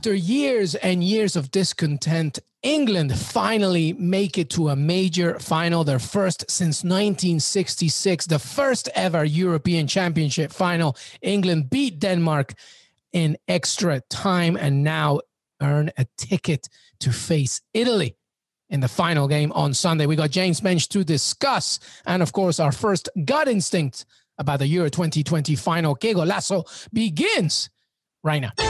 After years and years of discontent, England finally make it to a major final, their first since 1966, the first ever European Championship final. England beat Denmark in extra time and now earn a ticket to face Italy in the final game on Sunday. We got James Benge to discuss, and of course, our first gut instinct about the Euro 2020 final. Que Golazo begins right now.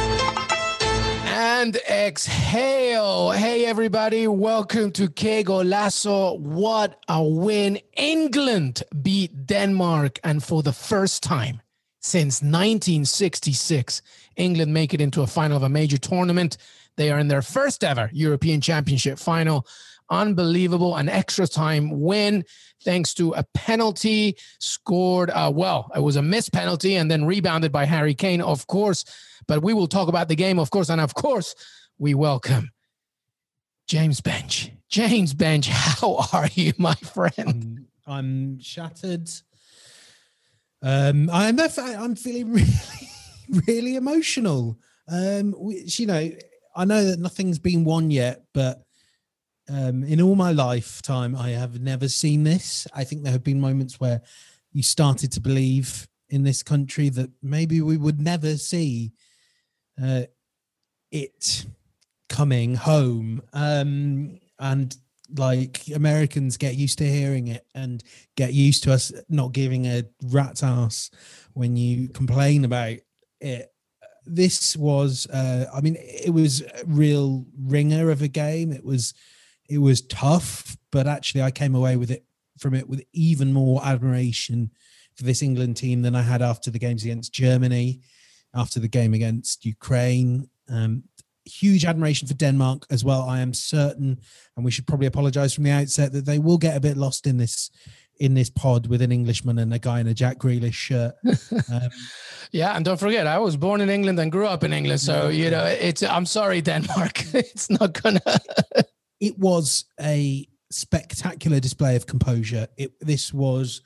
And exhale. Hey, everybody. Welcome to Que Golazo. What a win. England beat Denmark. And for the first time since 1966, England make it into a final of a major tournament. They are in their first ever European Championship final unbelievable, an extra time win thanks to a penalty scored. Uh, well, it was a missed penalty and then rebounded by Harry Kane, of course. But we will talk about the game, of course. And of course, we welcome James Benge. James Benge, how are you, my friend? I'm, I'm shattered. Um, I'm I'm feeling really, really emotional. Um, which you know, I know that nothing's been won yet, but um, in all my lifetime, I have never seen this. I think there have been moments where you started to believe in this country that maybe we would never see uh, it coming home. Um, and like Americans get used to hearing it and get used to us not giving a rat's ass when you complain about it. This was, uh, I mean, it was a real ringer of a game. It was it was tough, but actually I came away with it from it with even more admiration for this England team than I had after the games against Germany, after the game against Ukraine. Um, huge admiration for Denmark as well. I am certain, and we should probably apologise from the outset that they will get a bit lost in this in this pod with an Englishman and a guy in a Jack Grealish shirt. Um, yeah, and don't forget, I was born in England and grew up in England, so you know, it's. I'm sorry, Denmark. it's not gonna it was a spectacular display of composure. It this was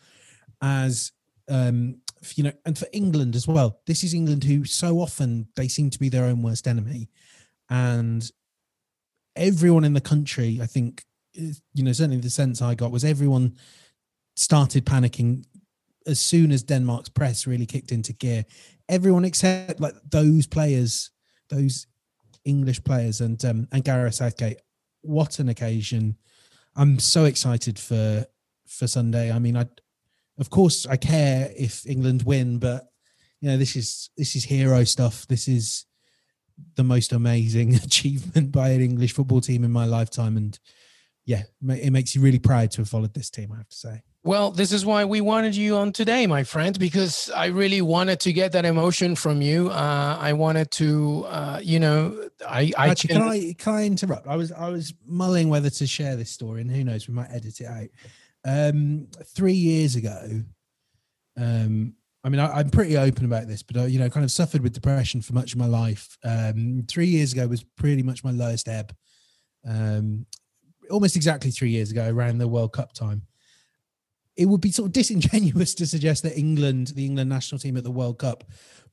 as um, you know, and for England as well. This is England who so often they seem to be their own worst enemy, and everyone in the country, I think, you know, certainly the sense I got was everyone started panicking as soon as Denmark's press really kicked into gear. Everyone except like those players, those English players, and um, and Gareth Southgate what an occasion! I'm so excited for for Sunday. I mean, I of course I care if England win, but you know this is this is hero stuff. This is the most amazing achievement by an English football team in my lifetime, and yeah, it makes you really proud to have followed this team. I have to say. Well, this is why we wanted you on today, my friend, because I really wanted to get that emotion from you. Uh, I wanted to, uh, you know, I, I actually can, can, I can I interrupt? I was I was mulling whether to share this story, and who knows, we might edit it out. Um, three years ago, um, I mean, I, am pretty open about this, but I, you know, kind of suffered with depression for much of my life. Um, three years ago was pretty much my lowest ebb. Um, almost exactly three years ago, around the World Cup time it would be sort of disingenuous to suggest that England, the England national team at the World Cup,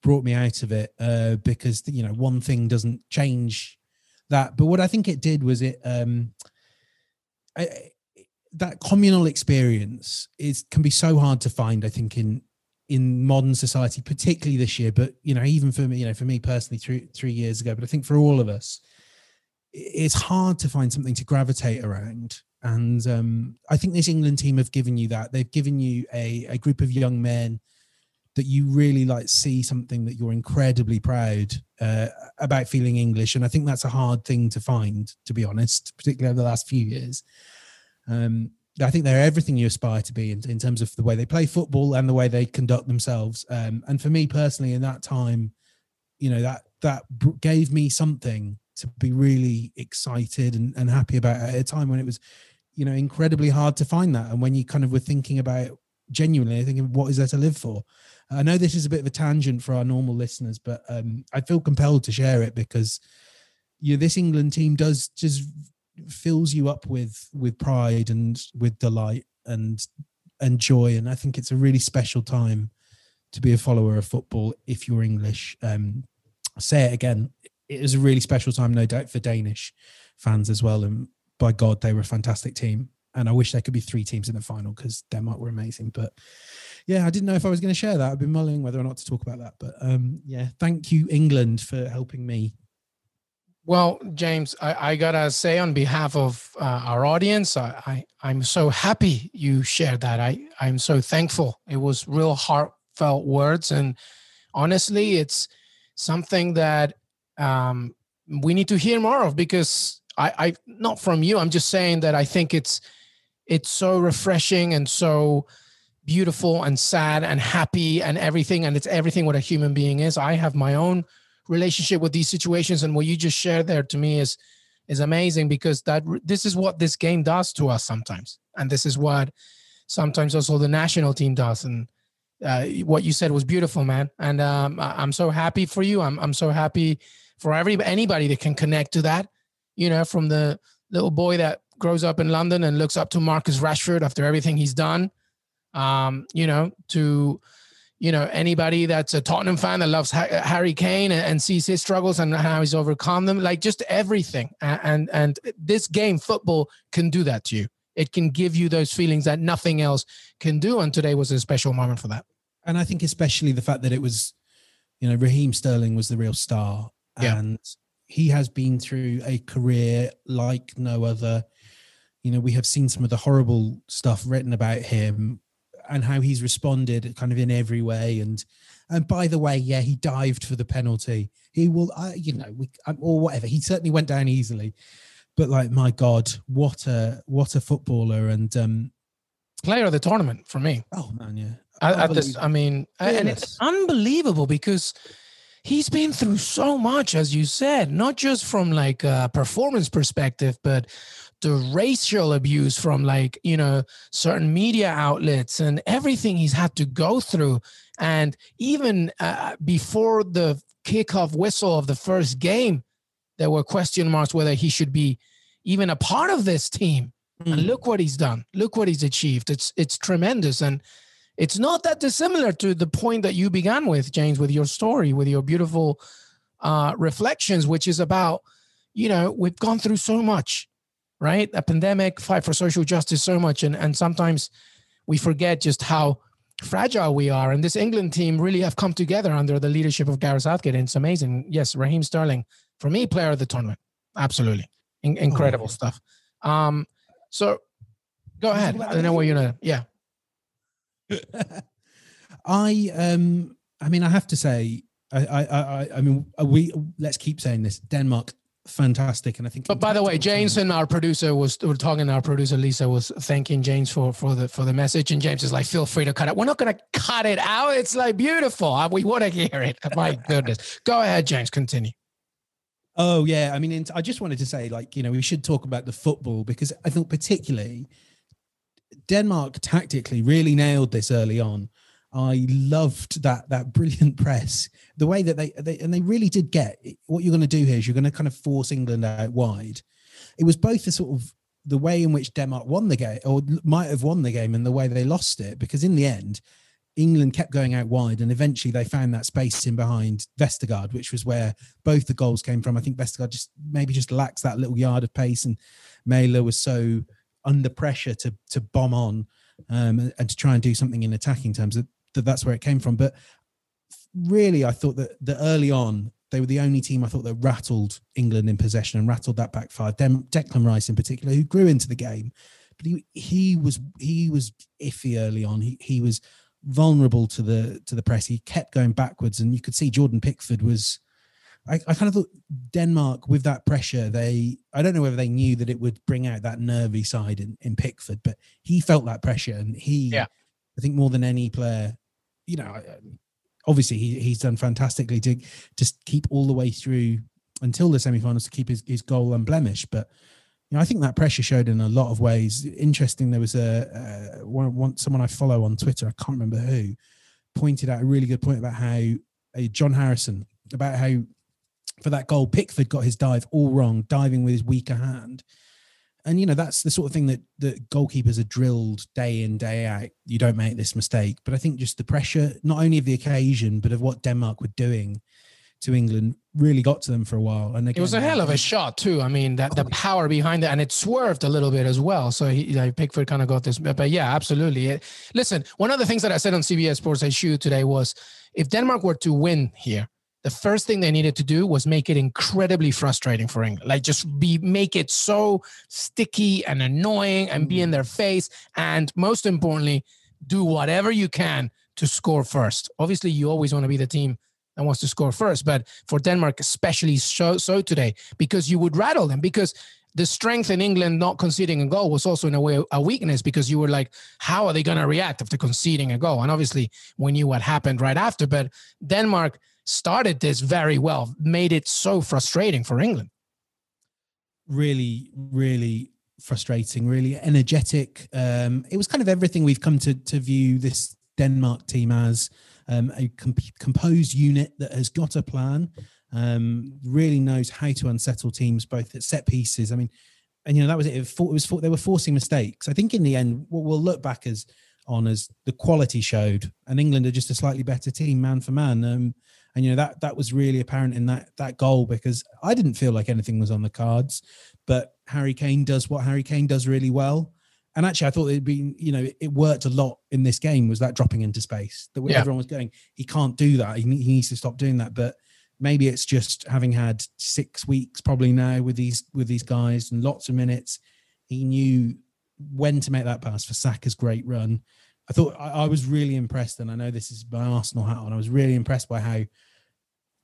brought me out of it uh, because you know one thing doesn't change that. But what I think it did was it um, I, that communal experience is can be so hard to find. I think in in modern society, particularly this year, but you know even for me, you know for me personally, three three years ago, but I think for all of us, it's hard to find something to gravitate around and um, I think this England team have given you that. They've given you a, a group of young men that you really like see something that you're incredibly proud uh, about feeling English. And I think that's a hard thing to find, to be honest, particularly over the last few years. Um, I think they're everything you aspire to be in, in, terms of the way they play football and the way they conduct themselves. Um, and for me personally, in that time, you know that that gave me something to be really excited and, and happy about at a time when it was you know incredibly hard to find that and when you kind of were thinking about genuinely thinking what is there to live for i know this is a bit of a tangent for our normal listeners but um, i feel compelled to share it because you know, this england team does just fills you up with with pride and with delight and and joy and i think it's a really special time to be a follower of football if you're english um say it again it was a really special time, no doubt, for Danish fans as well. And by God, they were a fantastic team. And I wish there could be three teams in the final because Denmark were amazing. But yeah, I didn't know if I was going to share that. I've been mulling whether or not to talk about that. But um, yeah, thank you, England, for helping me. Well, James, I, I gotta say on behalf of uh, our audience, I, I am so happy you shared that. I I'm so thankful. It was real heartfelt words, and honestly, it's something that um, we need to hear more of because I, I not from you. I'm just saying that I think it's it's so refreshing and so beautiful and sad and happy and everything and it's everything what a human being is. I have my own relationship with these situations and what you just shared there to me is is amazing because that this is what this game does to us sometimes. And this is what sometimes also the national team does. And uh, what you said was beautiful man. And um, i'm so happy for you. I'm, I'm so happy for every anybody that can connect to that. You know, from the little boy that grows up in London and looks up to Marcus Rashford after everything he's done, um, you know, to you know anybody that's a Tottenham fan that loves Harry Kane and, sees his struggles and how he's overcome them, like just everything. And and this game, football, can do that to you. It can give you those feelings that nothing else can do. And today was a special moment for that. And I think especially the fact that it was, you know, Raheem Sterling was the real star, yeah. and he has been through a career like no other. You know, we have seen some of the horrible stuff written about him and how he's responded kind of in every way. And and by the way, yeah, he dived for the penalty. He will, uh, you know, we, um, or whatever. He certainly went down easily, but like, my God, what a what a footballer and um player of the tournament for me. Oh man, yeah. At, at this, I mean, and it's unbelievable because he's been through so much, as you said, not just from like a performance perspective, but the racial abuse from like, you know, certain media outlets and everything he's had to go through. And even uh, before the kickoff whistle of the first game, there were question marks whether he should be even a part of this team. Mm. And look what he's done. Look what he's achieved. It's it's tremendous. And it's not that dissimilar to the point that you began with, James, with your story, with your beautiful uh, reflections, which is about, you know, we've gone through so much, right? A pandemic, fight for social justice, so much. And, and sometimes we forget just how fragile we are. And this England team really have come together under the leadership of Gareth Southgate. And it's amazing. Yes, Raheem Sterling, for me, player of the tournament. Absolutely. In- incredible oh. stuff. Um, so go ahead. I know what you're gonna, yeah. I um I mean I have to say I I I, I mean we let's keep saying this Denmark fantastic and I think But by the way James and our producer was we're talking our producer Lisa was thanking James for for the for the message and James is like feel free to cut it. We're not going to cut it out. It's like beautiful. We want to hear it. My goodness. Go ahead James continue. Oh yeah, I mean I just wanted to say like you know we should talk about the football because I think particularly Denmark tactically really nailed this early on. I loved that that brilliant press, the way that they, they and they really did get what you're going to do here is you're going to kind of force England out wide. It was both the sort of the way in which Denmark won the game or might have won the game and the way they lost it because in the end England kept going out wide and eventually they found that space in behind Vestergaard which was where both the goals came from I think Vestergaard just maybe just lacks that little yard of pace and Maehle was so under pressure to to bomb on um, and to try and do something in attacking terms. That, that that's where it came from. But really, I thought that that early on they were the only team I thought that rattled England in possession and rattled that back five. Dem- Declan Rice in particular, who grew into the game, but he he was he was iffy early on. He he was vulnerable to the to the press. He kept going backwards, and you could see Jordan Pickford was I, I kind of thought Denmark with that pressure, they I don't know whether they knew that it would bring out that nervy side in, in Pickford, but he felt that pressure and he yeah. I think more than any player, you know, obviously he, he's done fantastically to just keep all the way through until the semi-finals to keep his, his goal unblemished. But you know, I think that pressure showed in a lot of ways. Interesting. There was a uh, one, one someone I follow on Twitter. I can't remember who pointed out a really good point about how uh, John Harrison about how for that goal. Pickford got his dive all wrong, diving with his weaker hand. And you know that's the sort of thing that that goalkeepers are drilled day in day out. You don't make this mistake. But I think just the pressure, not only of the occasion, but of what Denmark were doing, to England really got to them for a while. And again, it was a hell of a shot too. I mean, that the power behind it, and it swerved a little bit as well. So he, like, Pickford kind of got this, but, but yeah, absolutely. It, listen, one of the things that I said on CBS Sports HQ today was, if Denmark were to win here, the first thing they needed to do was make it incredibly frustrating for England. Like just be make it so sticky and annoying and be in mm. their face. And most importantly, do whatever you can to score first. Obviously, you always want to be the team that wants to score first, but for Denmark, especially so, so today, because you would rattle them because the strength in England not conceding a goal was also in a way a weakness because you were like, how are they going to react after conceding a goal? And obviously, we knew what happened right after, but Denmark started this very well, made it so frustrating for England. Really, really frustrating, really energetic. Um, it was kind of everything we've come to, to view this Denmark team as um, a comp- composed unit that has got a plan, um, really knows how to unsettle teams both at set pieces. I mean, and you know that was it. It, was they were forcing mistakes. I think in the end, what we'll look back as on as the quality showed, and England are just a slightly better team, man for man. Um, and you know that that was really apparent in that that goal because I didn't feel like anything was on the cards, but Harry Kane does what Harry Kane does really well. And actually, I thought it'd been, you know, it worked a lot in this game. Was that dropping into space that yeah. everyone was going? He can't do that. He, he needs to stop doing that. But maybe it's just having had six weeks probably now with these with these guys and lots of minutes. He knew when to make that pass for Saka's great run. I thought I, I, was really impressed, and I know this is my Arsenal hat on. I was really impressed by how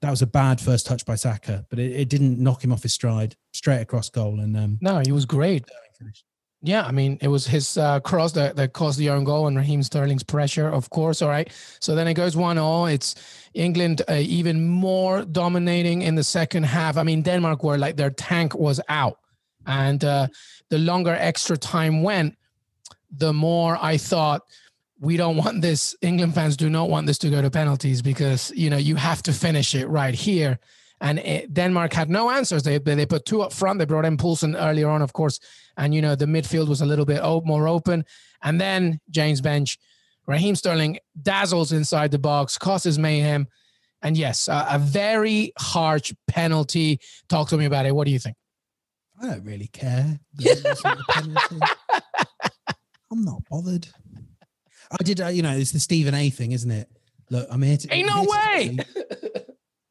that was a bad first touch by Saka, but it, it didn't knock him off his stride. Straight across goal, and um, no, he was great. Yeah, I mean, it was his uh, cross that, that caused the own goal and Raheem Sterling's pressure, of course. All right. So then it goes 1 0. It's England uh, even more dominating in the second half. I mean, Denmark were like their tank was out. And uh, the longer extra time went, the more I thought, we don't want this. England fans do not want this to go to penalties because, you know, you have to finish it right here. And it, Denmark had no answers. They, they put two up front. They brought in Poulsen earlier on, of course. And, you know, the midfield was a little bit more open. And then James Benge, Raheem Sterling dazzles inside the box, causes mayhem. And yes, a, a very harsh penalty. Talk to me about it. What do you think? I don't really care. I'm not bothered. I did, uh, you know, it's the Stephen A thing, isn't it? Look, I'm here to. Ain't no way.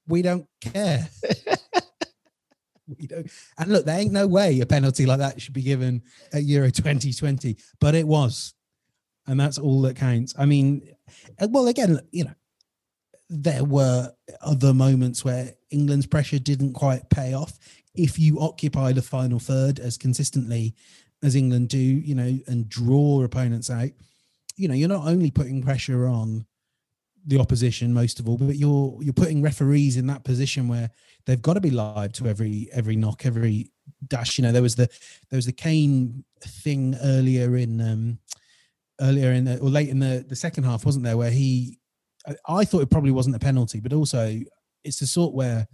we don't care. we don't. And look, there ain't no way a penalty like that should be given at Euro 2020, but it was. And that's all that counts. I mean, uh, well, again, you know, there were other moments where England's pressure didn't quite pay off. If you occupy the final third as consistently as England do, you know, and draw opponents out, you know, you're not only putting pressure on the opposition most of all, but you're you're putting referees in that position where they've got to be live to every every knock, every dash. You know, there was the there was the Kane thing earlier in um earlier in the, or late in the the second half, wasn't there, where he I, thought it probably wasn't a penalty, but also it's the sort where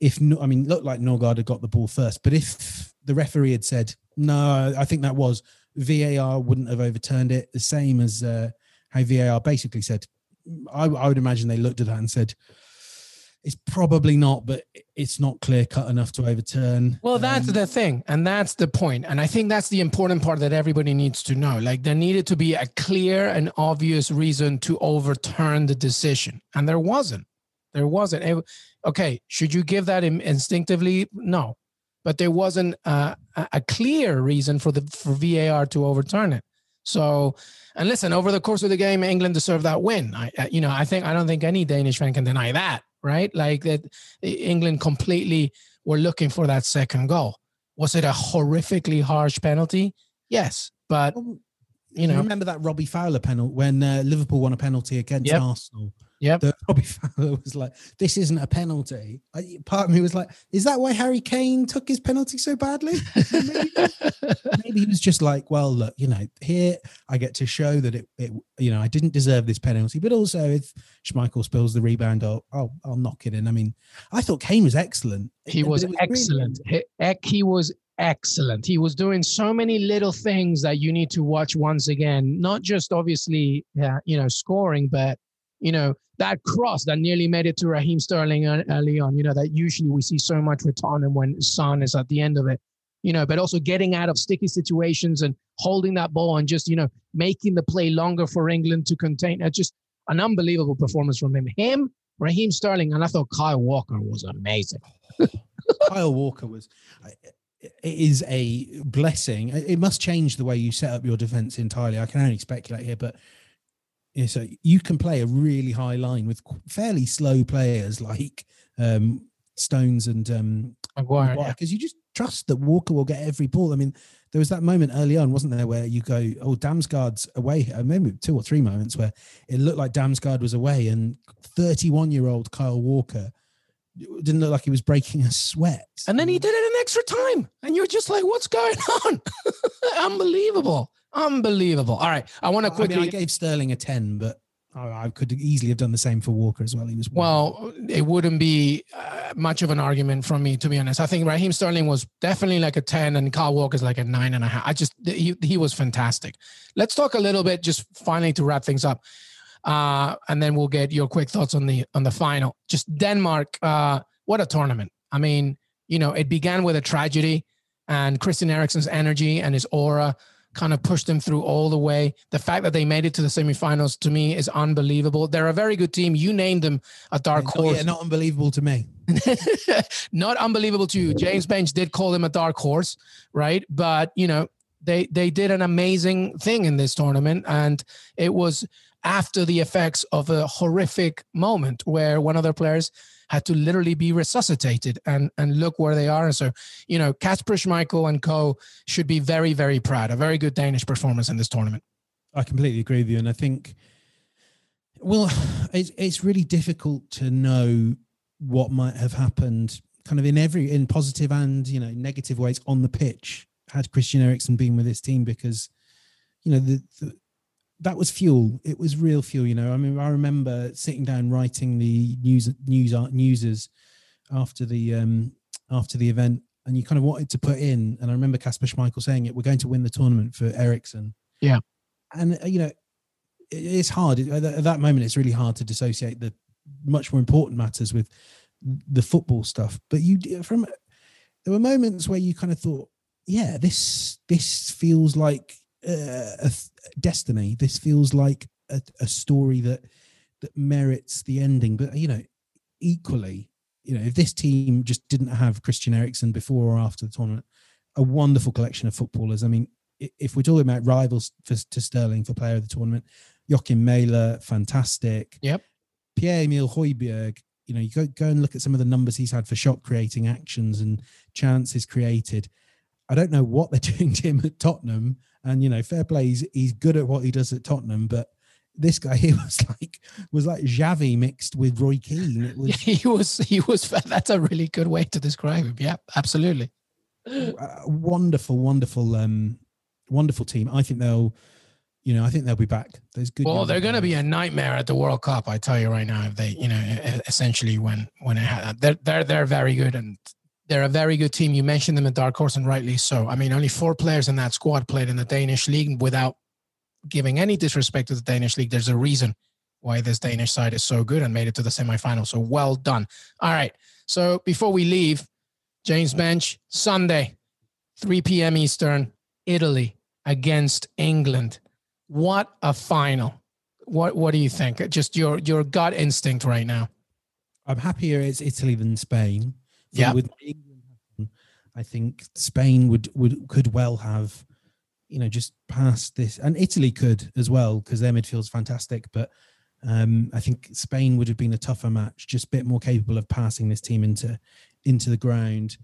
if I mean, looked like Nørgaard had got the ball first, but if the referee had said no, I think that was VAR wouldn't have overturned it. The same as uh, how VAR basically said I, I would imagine they looked at that and said, it's probably not, but it's not clear cut enough to overturn. Well, that's um, the thing, and that's the point, and I think that's the important part that everybody needs to know. Like there needed to be a clear and obvious reason to overturn the decision, and there wasn't. There wasn't. It, okay, should you give that instinctively? No, but there wasn't a, a clear reason for the for VAR to overturn it. So and listen, over the course of the game, England deserved that win. I, you know, I think I don't think any Danish fan can deny that, right? Like that, England completely were looking for that second goal. Was it a horrifically harsh penalty? Yes, but you know, you remember that Robbie Fowler penalty when uh, Liverpool won a penalty against yep. Arsenal yeah. That Robbie Fowler was like, this isn't a penalty. I, part of me was like, is that why Harry Kane took his penalty so badly? maybe, maybe, he was just like, well, look, you know, here I get to show that it, it, you know, I didn't deserve this penalty, but also if Schmeichel spills the rebound, I'll, I'll, I'll knock it in. I mean, I thought Kane was excellent. He was, was excellent. Really... He, he was excellent. He was doing so many little things that you need to watch once again, not just obviously, yeah, you know, scoring, but you know, that cross that nearly made it to Raheem Sterling early on, you know, that usually we see so much with Tottenham when Son is at the end of it, you know, but also getting out of sticky situations and holding that ball and just, you know, making the play longer for England to contain. It's just an unbelievable performance from him. Him, Raheem Sterling, and I thought Kyle Walker was amazing. Kyle Walker was uh, it is a blessing. It must change the way you set up your defense entirely. I can only speculate here, but yeah, so you can play a really high line with fairly slow players like um, Stones and um, because yeah. you just trust that Walker will get every ball. I mean, there was that moment early on, wasn't there, where you go, "Oh, Damsgaard's away." I remember two or three moments where it looked like Damsgaard was away, and 31-year-old Kyle Walker didn't look like he was breaking a sweat. And then he did it in extra time, and you're just like, "What's going on?" Unbelievable. Unbelievable. All right. I want to quickly. I, mean, I gave Sterling a 10, but I could easily have done the same for Walker as well. He was well. It wouldn't be uh, much of an argument from me, to be honest. I think Raheem Sterling was definitely like a ten, and Kyle Walker's like a nine and a half. I just he he was fantastic. Let's talk a little bit, just finally to wrap things up, uh, and then we'll get your quick thoughts on the on the final. Just Denmark. Uh, what a tournament! I mean, you know, it began with a tragedy, and Christian Eriksen's energy and his aura kind of pushed them through all the way. The fact that they made it to the semifinals to me is unbelievable. They're a very good team. You named them a dark oh, yeah, horse. Yeah, not unbelievable to me. not unbelievable to you. James Benge did call them a dark horse, right? But you know, they they did an amazing thing in this tournament, and it was after the effects of a horrific moment where one of their players had to literally be resuscitated and and look where they are. And so, you know, Kasper Schmeichel and co should be very, very proud. A very good Danish performance in this tournament. I completely agree with you. And I think well, it's it's really difficult to know what might have happened kind of in every in positive and you know negative ways on the pitch had Christian Eriksen been with his team because you know the, the that was fuel. It was real fuel. You know, I mean, I remember sitting down writing the news news art newsers after the um after the event, and you kind of wanted to put in. And I remember Kasper Schmeichel saying it: "We're going to win the tournament for Eriksen." Yeah, and uh, you know, it, it's hard at that moment. It's really hard to dissociate the much more important matters with the football stuff. But you from there were moments where you kind of thought, "Yeah, this this feels like." Uh, a, destiny. This feels like a, a story that that merits the ending. But you know, equally, you know, if this team just didn't have Christian Eriksen before or after the tournament, a wonderful collection of footballers. I mean, if we're talking about rivals for, to Sterling for player of the tournament, Joachim Mähle, fantastic. Yep. Pierre Emile Højbjerg, you know, you go, go and look at some of the numbers he's had for shot creating actions and chances created. I don't know what they're doing to him at Tottenham. And you know, fair play, he's, he's good at what he does at Tottenham, but this guy he was like was like Xavi mixed with Roy Keane. It was he was he was that's a really good way to describe him. Yeah, absolutely. wonderful, wonderful, um, wonderful team. I think they'll, you know, I think they'll be back. There's good. Well, they're going to be a nightmare at the World Cup. I tell you right now, if they, you know, essentially when when it had, they're they're they're very good and they're a very good team. You mentioned them in Dark Horse, and rightly so. I mean, only four players in that squad played in the Danish league without giving any disrespect to the Danish league. There's a reason why this Danish side is so good and made it to the semifinal. So well done. All right. So before we leave, James Benge, Sunday, 3 p.m. Eastern, Italy against England. What a final. What what do you think? Just your your gut instinct right now. I'm happier it's Italy than Spain. Yeah. With England, I think Spain would would could well have, you know, just passed this, and Italy could as well because their midfield's fantastic. But um, I think Spain would have been a tougher match, just a bit more capable of passing this team into into the ground.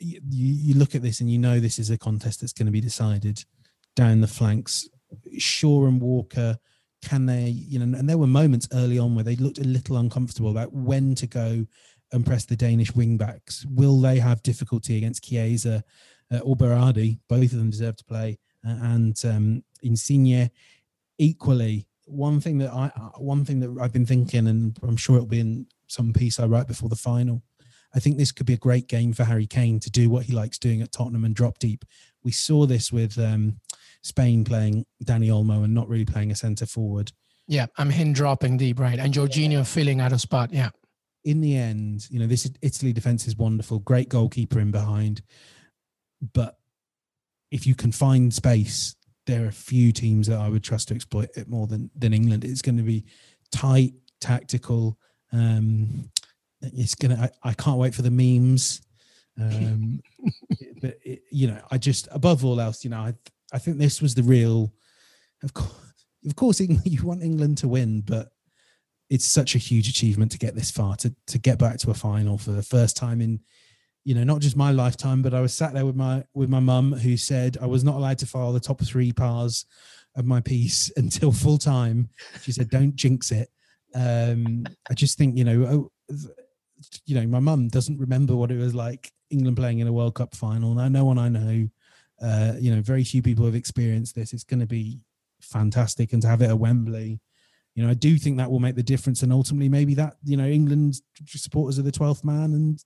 You, you look at this and you know this is a contest that's going to be decided down the flanks. Shaw and Walker, can they, you know, and there were moments early on where they looked a little uncomfortable about when to go and press the Danish wingbacks. Will they have difficulty against Chiesa uh, or Berardi? Both of them deserve to play. Uh, and um, Insigne equally. One thing that I, uh, one thing that I've been thinking, and I'm sure it'll be in some piece I write before the final. I think this could be a great game for Harry Kane to do what he likes doing at Tottenham and drop deep. We saw this with um, Spain playing Dani Olmo and not really playing a centre forward. Yeah, I'm him dropping deep, right? And Jorginho yeah. filling out of spot. Yeah. In the end, you know, this Italy defense is wonderful. Great goalkeeper in behind. But if you can find space, there are a few teams that I would trust to exploit it more than than England. It's going to be tight, tactical. Um, it's gonna. I, I can't wait for the memes. Um, but it, you know, I just above all else, you know, I I think this was the real. Of course, of course, you want England to win, but it's such a huge achievement to get this far to to get back to a final for the first time in you know not just my lifetime but i was sat there with my with my mum who said i was not allowed to file the top three pars of my piece until full time. She said don't jinx it. Um i just think you know oh, you know my mum doesn't remember what it was like england playing in a world cup final. No, no one i know uh you know very few people have experienced this. It's going to be fantastic and to have it at wembley you know i do think that will make the difference and ultimately maybe that you know england supporters are the 12th man and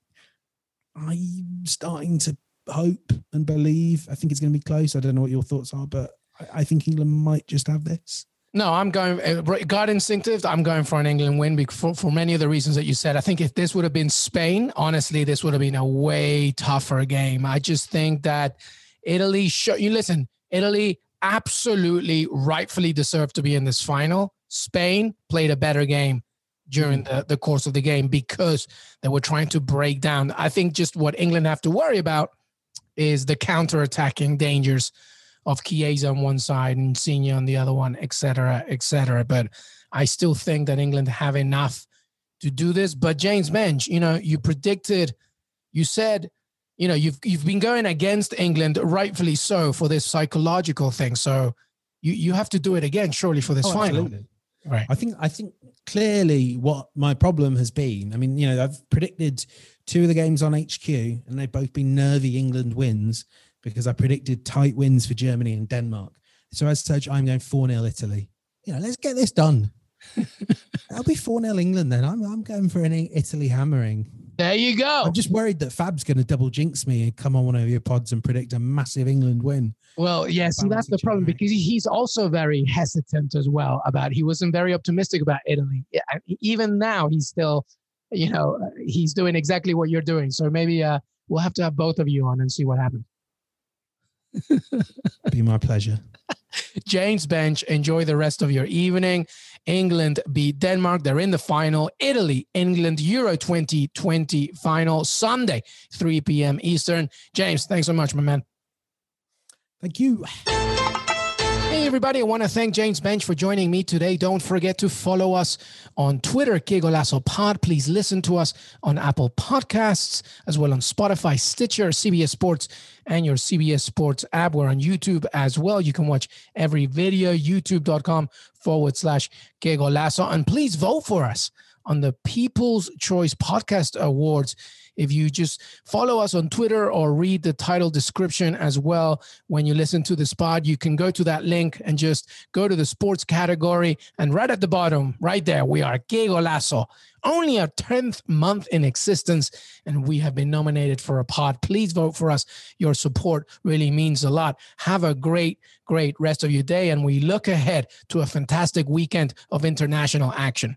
I'm starting to hope and believe. I think it's going to be close. I don't know what your thoughts are, but I, think England might just have this. No, I'm going uh, God instinctive. I'm going for an England win for, for many of the reasons that you said. I think if this would have been Spain, honestly, this would have been a way tougher game. I just think that Italy, show, you listen, Italy absolutely rightfully deserved to be in this final. Spain played a better game during mm. the, the course of the game because they were trying to break down. I think just what England have to worry about is the counter-attacking dangers of Chiesa on one side and Insigne on the other one, etc., etc. But I still think that England have enough to do this. But James Benge, you know, you predicted, you said, you know, you've you've been going against England, rightfully so, for this psychological thing. So you you have to do it again, surely, for this oh, final. Absolutely. Right. I think I think clearly what my problem has been. I mean, you know, I've predicted two of the games on HQ, and they've both been nervy England wins because I predicted tight wins for Germany and Denmark. So as such, I'm going 4 0 Italy. You know, let's get this done. I'll be 4 0 England then. I'm, I'm going for an Italy hammering. There you go. I'm just worried that Fab's going to double jinx me and come on one of your pods and predict a massive England win. Well, yeah, see, that's the problem because he's also very hesitant as well about. He wasn't very optimistic about Italy. Even now, he's still, you know, he's doing exactly what you're doing. So maybe uh, we'll have to have both of you on and see what happens. Be my pleasure. James Benge, enjoy the rest of your evening. England beat Denmark. They're in the final. Italy, England, Euro 2020 final Sunday, 3 p.m. Eastern. James, thanks so much, my man. Thank you. Hey, everybody. I want to thank James Benge for joining me today. Don't forget to follow us on Twitter, Que Golazo Pod. Please listen to us on Apple Podcasts, as well on Spotify, Stitcher, CBS Sports, and your CBS Sports app. We're on YouTube as well. You can watch every video, youtube.com forward slash Que Golazo. And please vote for us on the People's Choice Podcast Awards if you just follow us on Twitter or read the title description as well when you listen to the spot, you can go to that link and just go to the sports category. And right at the bottom, right there, we are Que Golazo, only our 10th month in existence, and we have been nominated for a pod. Please vote for us. Your support really means a lot. Have a great, great rest of your day, and we look ahead to a fantastic weekend of international action.